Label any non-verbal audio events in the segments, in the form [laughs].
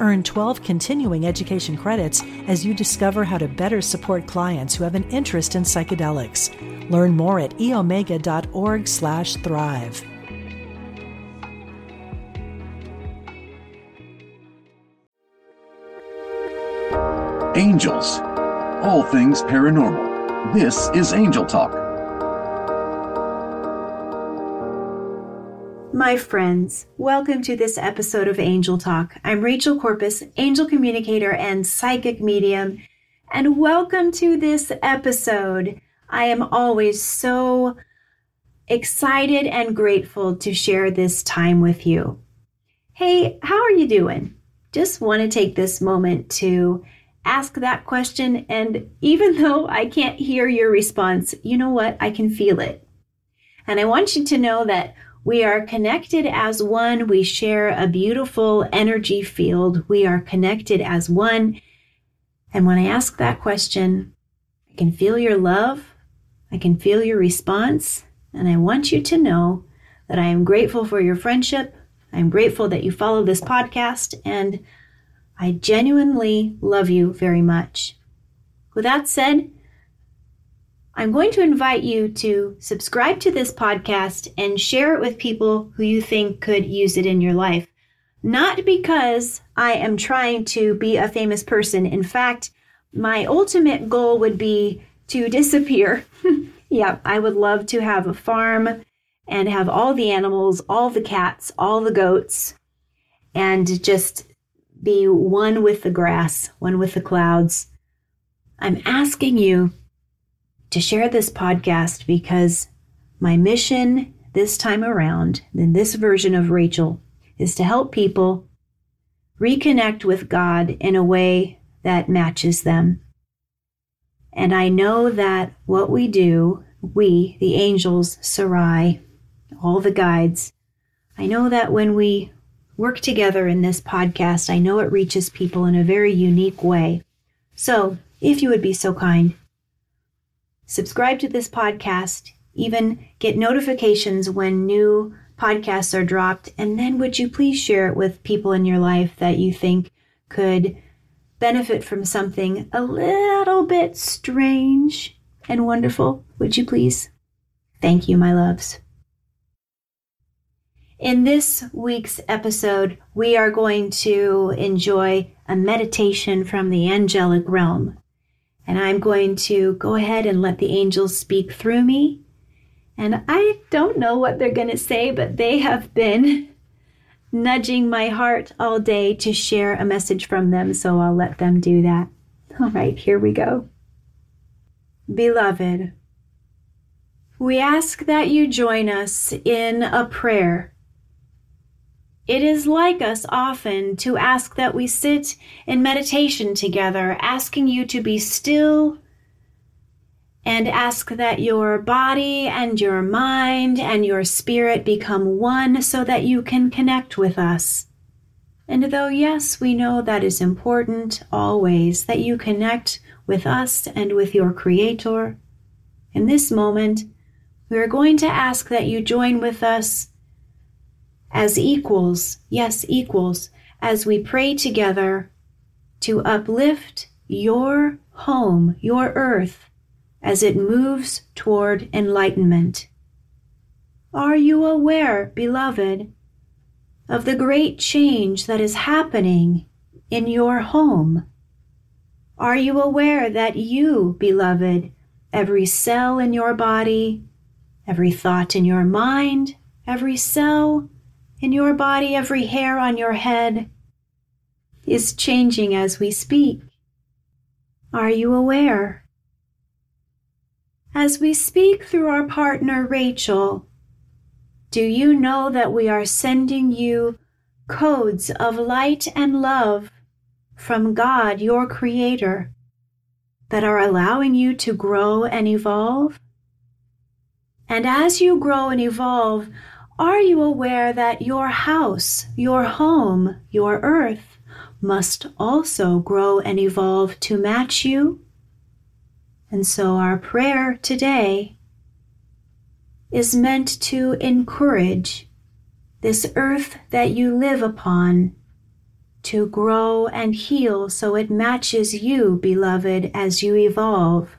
Earn 12 continuing education credits as you discover how to better support clients who have an interest in psychedelics. Learn more at eomega.org/thrive. Angels. All things paranormal. This is Angel Talk. My friends, welcome to this episode of Angel Talk. I'm Rachel Corpus, angel communicator and psychic medium, and welcome to this episode. I am always so excited and grateful to share this time with you. Hey, how are you doing? Just want to take this moment to ask that question, and even [laughs] though I can't hear your response, you know what? I can feel it. And I want you to know that we are connected as one. We share a beautiful energy field. We are connected as one. And when I ask that question, I can feel your love. I can feel your response. And I want you to know that I am grateful for your friendship. I'm grateful that you follow this podcast. And I genuinely love you very much. With that said, I'm going to invite you to subscribe to this podcast and share it with people who you think could use it in your life. Not because I am trying to be a famous person. In fact, my ultimate goal would be to [laughs] disappear. [laughs] yeah, I would love to have a farm and have all the animals, all the cats, all the goats, and just be one with the grass, one with the clouds. I'm asking you to share this podcast because my mission this time around, in this version of Rachel, is to help people reconnect with God in a way that matches them. And I know that what we do, we, the angels, Sarai, all the guides, I know that when we work together in this podcast, I know it reaches people in a very unique way. So, if you would be so kind, subscribe to this podcast, even get notifications when new podcasts are dropped. And then would you please share it with people in your life that you think could benefit from something a little bit strange and wonderful? Would you please? Thank you, my loves. In this week's episode, we are going to enjoy a meditation from the angelic realm. And I'm going to go ahead and let the angels speak through me. And I don't know what they're going to say, but they have been [laughs] nudging my heart all day to share a message from them, so I'll let them do that. All right, here we go. Beloved, we ask that you join us in a prayer it is like us often to ask that we sit in meditation together, asking you to be still and ask that your body and your mind and your spirit become one so that you can connect with us. And though, yes, we know that is important always, that you connect with us and with your Creator, in this moment, we are going to ask that you join with us as equals, yes, equals, as we pray together to uplift your home, your earth, as it moves toward enlightenment. Are you aware, beloved, of the great change that is happening in your home? Are you aware that you, beloved, every cell in your body, every thought in your mind, every cell in your body, every hair on your head is changing as we speak. Are you aware? As we speak through our partner Rachel, do you know that we are sending you codes of light and love from God, your Creator? that are allowing you to grow and evolve? And as you grow and evolve, are you aware that your house, your home, your earth must also grow and evolve to match you? And so our prayer today is meant to encourage this earth that you live upon to grow and heal so it matches you, beloved, as you evolve.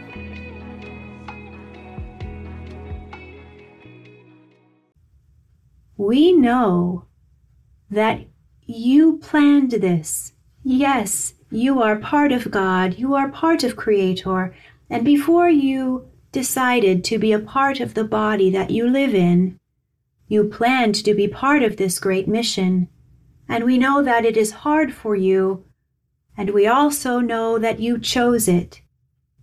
We know that you planned this. Yes, you are part of God, you are part of Creator, and before you decided to be a part of the body that you live in, you planned to be part of this great mission, and we know that it is hard for you, and we also know that you chose it.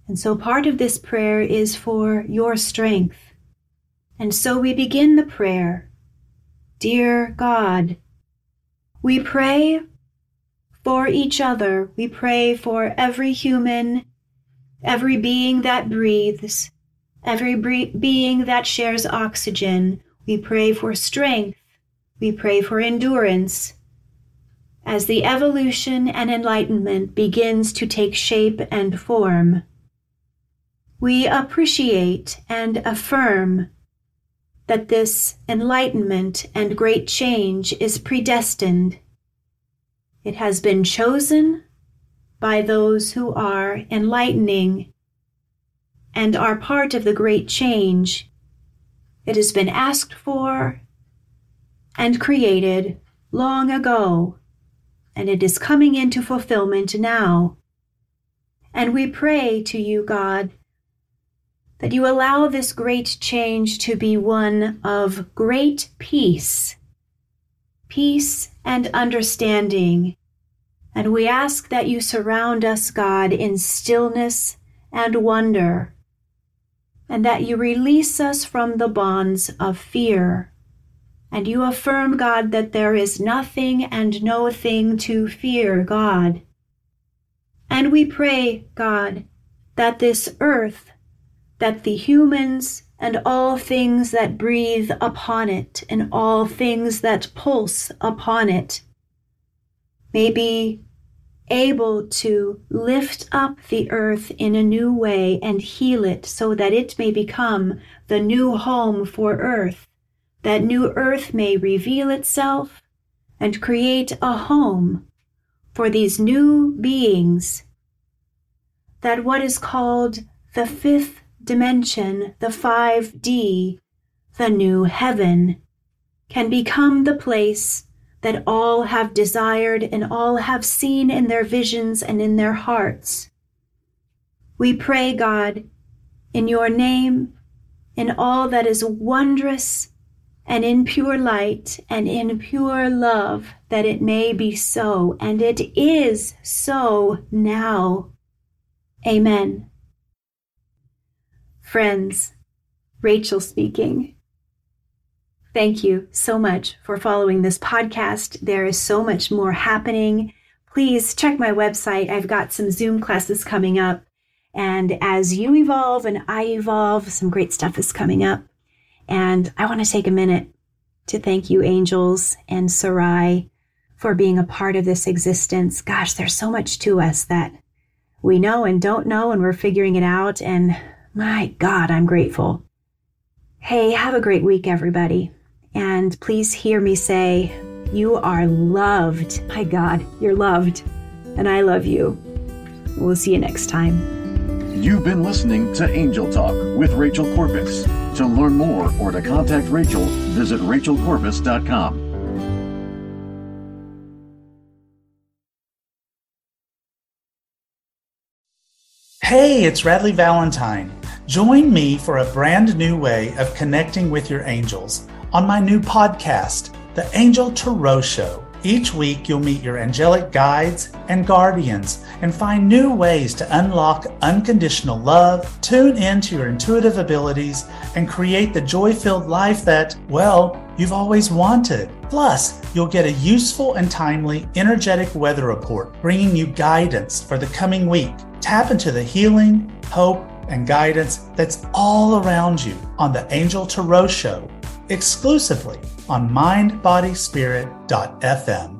And so part of this prayer is for your strength. And so we begin the prayer. Dear God, we pray for each other. We pray for every human, every being that breathes, every being that shares oxygen. We pray for strength. We pray for endurance. As the evolution and enlightenment begins to take shape and form, we appreciate and affirm that this enlightenment and great change is predestined. It has been chosen by those who are enlightening and are part of the great change it has been asked for and created long ago, and it is coming into fulfillment now. And we pray to you, God, that you allow this great change to be one of great peace, peace and understanding. And we ask that you surround us, God, in stillness and wonder and that you release us from the bonds of fear. And you affirm, God, that there is nothing and no thing to fear, God. And we pray, God, that this earth, that the humans and all things that breathe upon it, and all things that pulse upon it, may be able to lift up the earth in a new way and heal it so that it may become the new home for earth, that new earth may reveal itself and create a home for these new beings, that what is called the fifth dimension, the 5D, the new heaven, can become the place that all have desired and all have seen in their visions and in their hearts. We pray, God, in your name, in all that is wondrous and in pure light and in pure love, that it may be so, and it is so now. Amen. Friends, Rachel speaking. Thank you so much for following this podcast. There is so much more happening. Please check my website. I've got some Zoom classes coming up. And as you evolve and I evolve, some great stuff is coming up. And I want to take a minute to thank you, angels and Sarai, for being a part of this existence. Gosh, there's so much to us that we know and don't know, and we're figuring it out. And my God, I'm grateful. Hey, have a great week, everybody. And please hear me say, You are loved. My God, you're loved. And I love you. We'll see you next time. You've been listening to Angel Talk with Rachel Corpus. To learn more or to contact Rachel, visit rachelcorpus.com. Hey, it's Radleigh Valentine. Join me for a brand new way of connecting with your angels on my new podcast, The Angel Tarot Show. Each week, you'll meet your angelic guides and guardians and find new ways to unlock unconditional love, tune into your intuitive abilities, and create the joy filled life that, well, you've always wanted. Plus, you'll get a useful and timely energetic weather report bringing you guidance for the coming week. Tap into the healing, hope, and guidance that's all around you on the Angel Tarot Show, exclusively on mindbodyspirit.fm.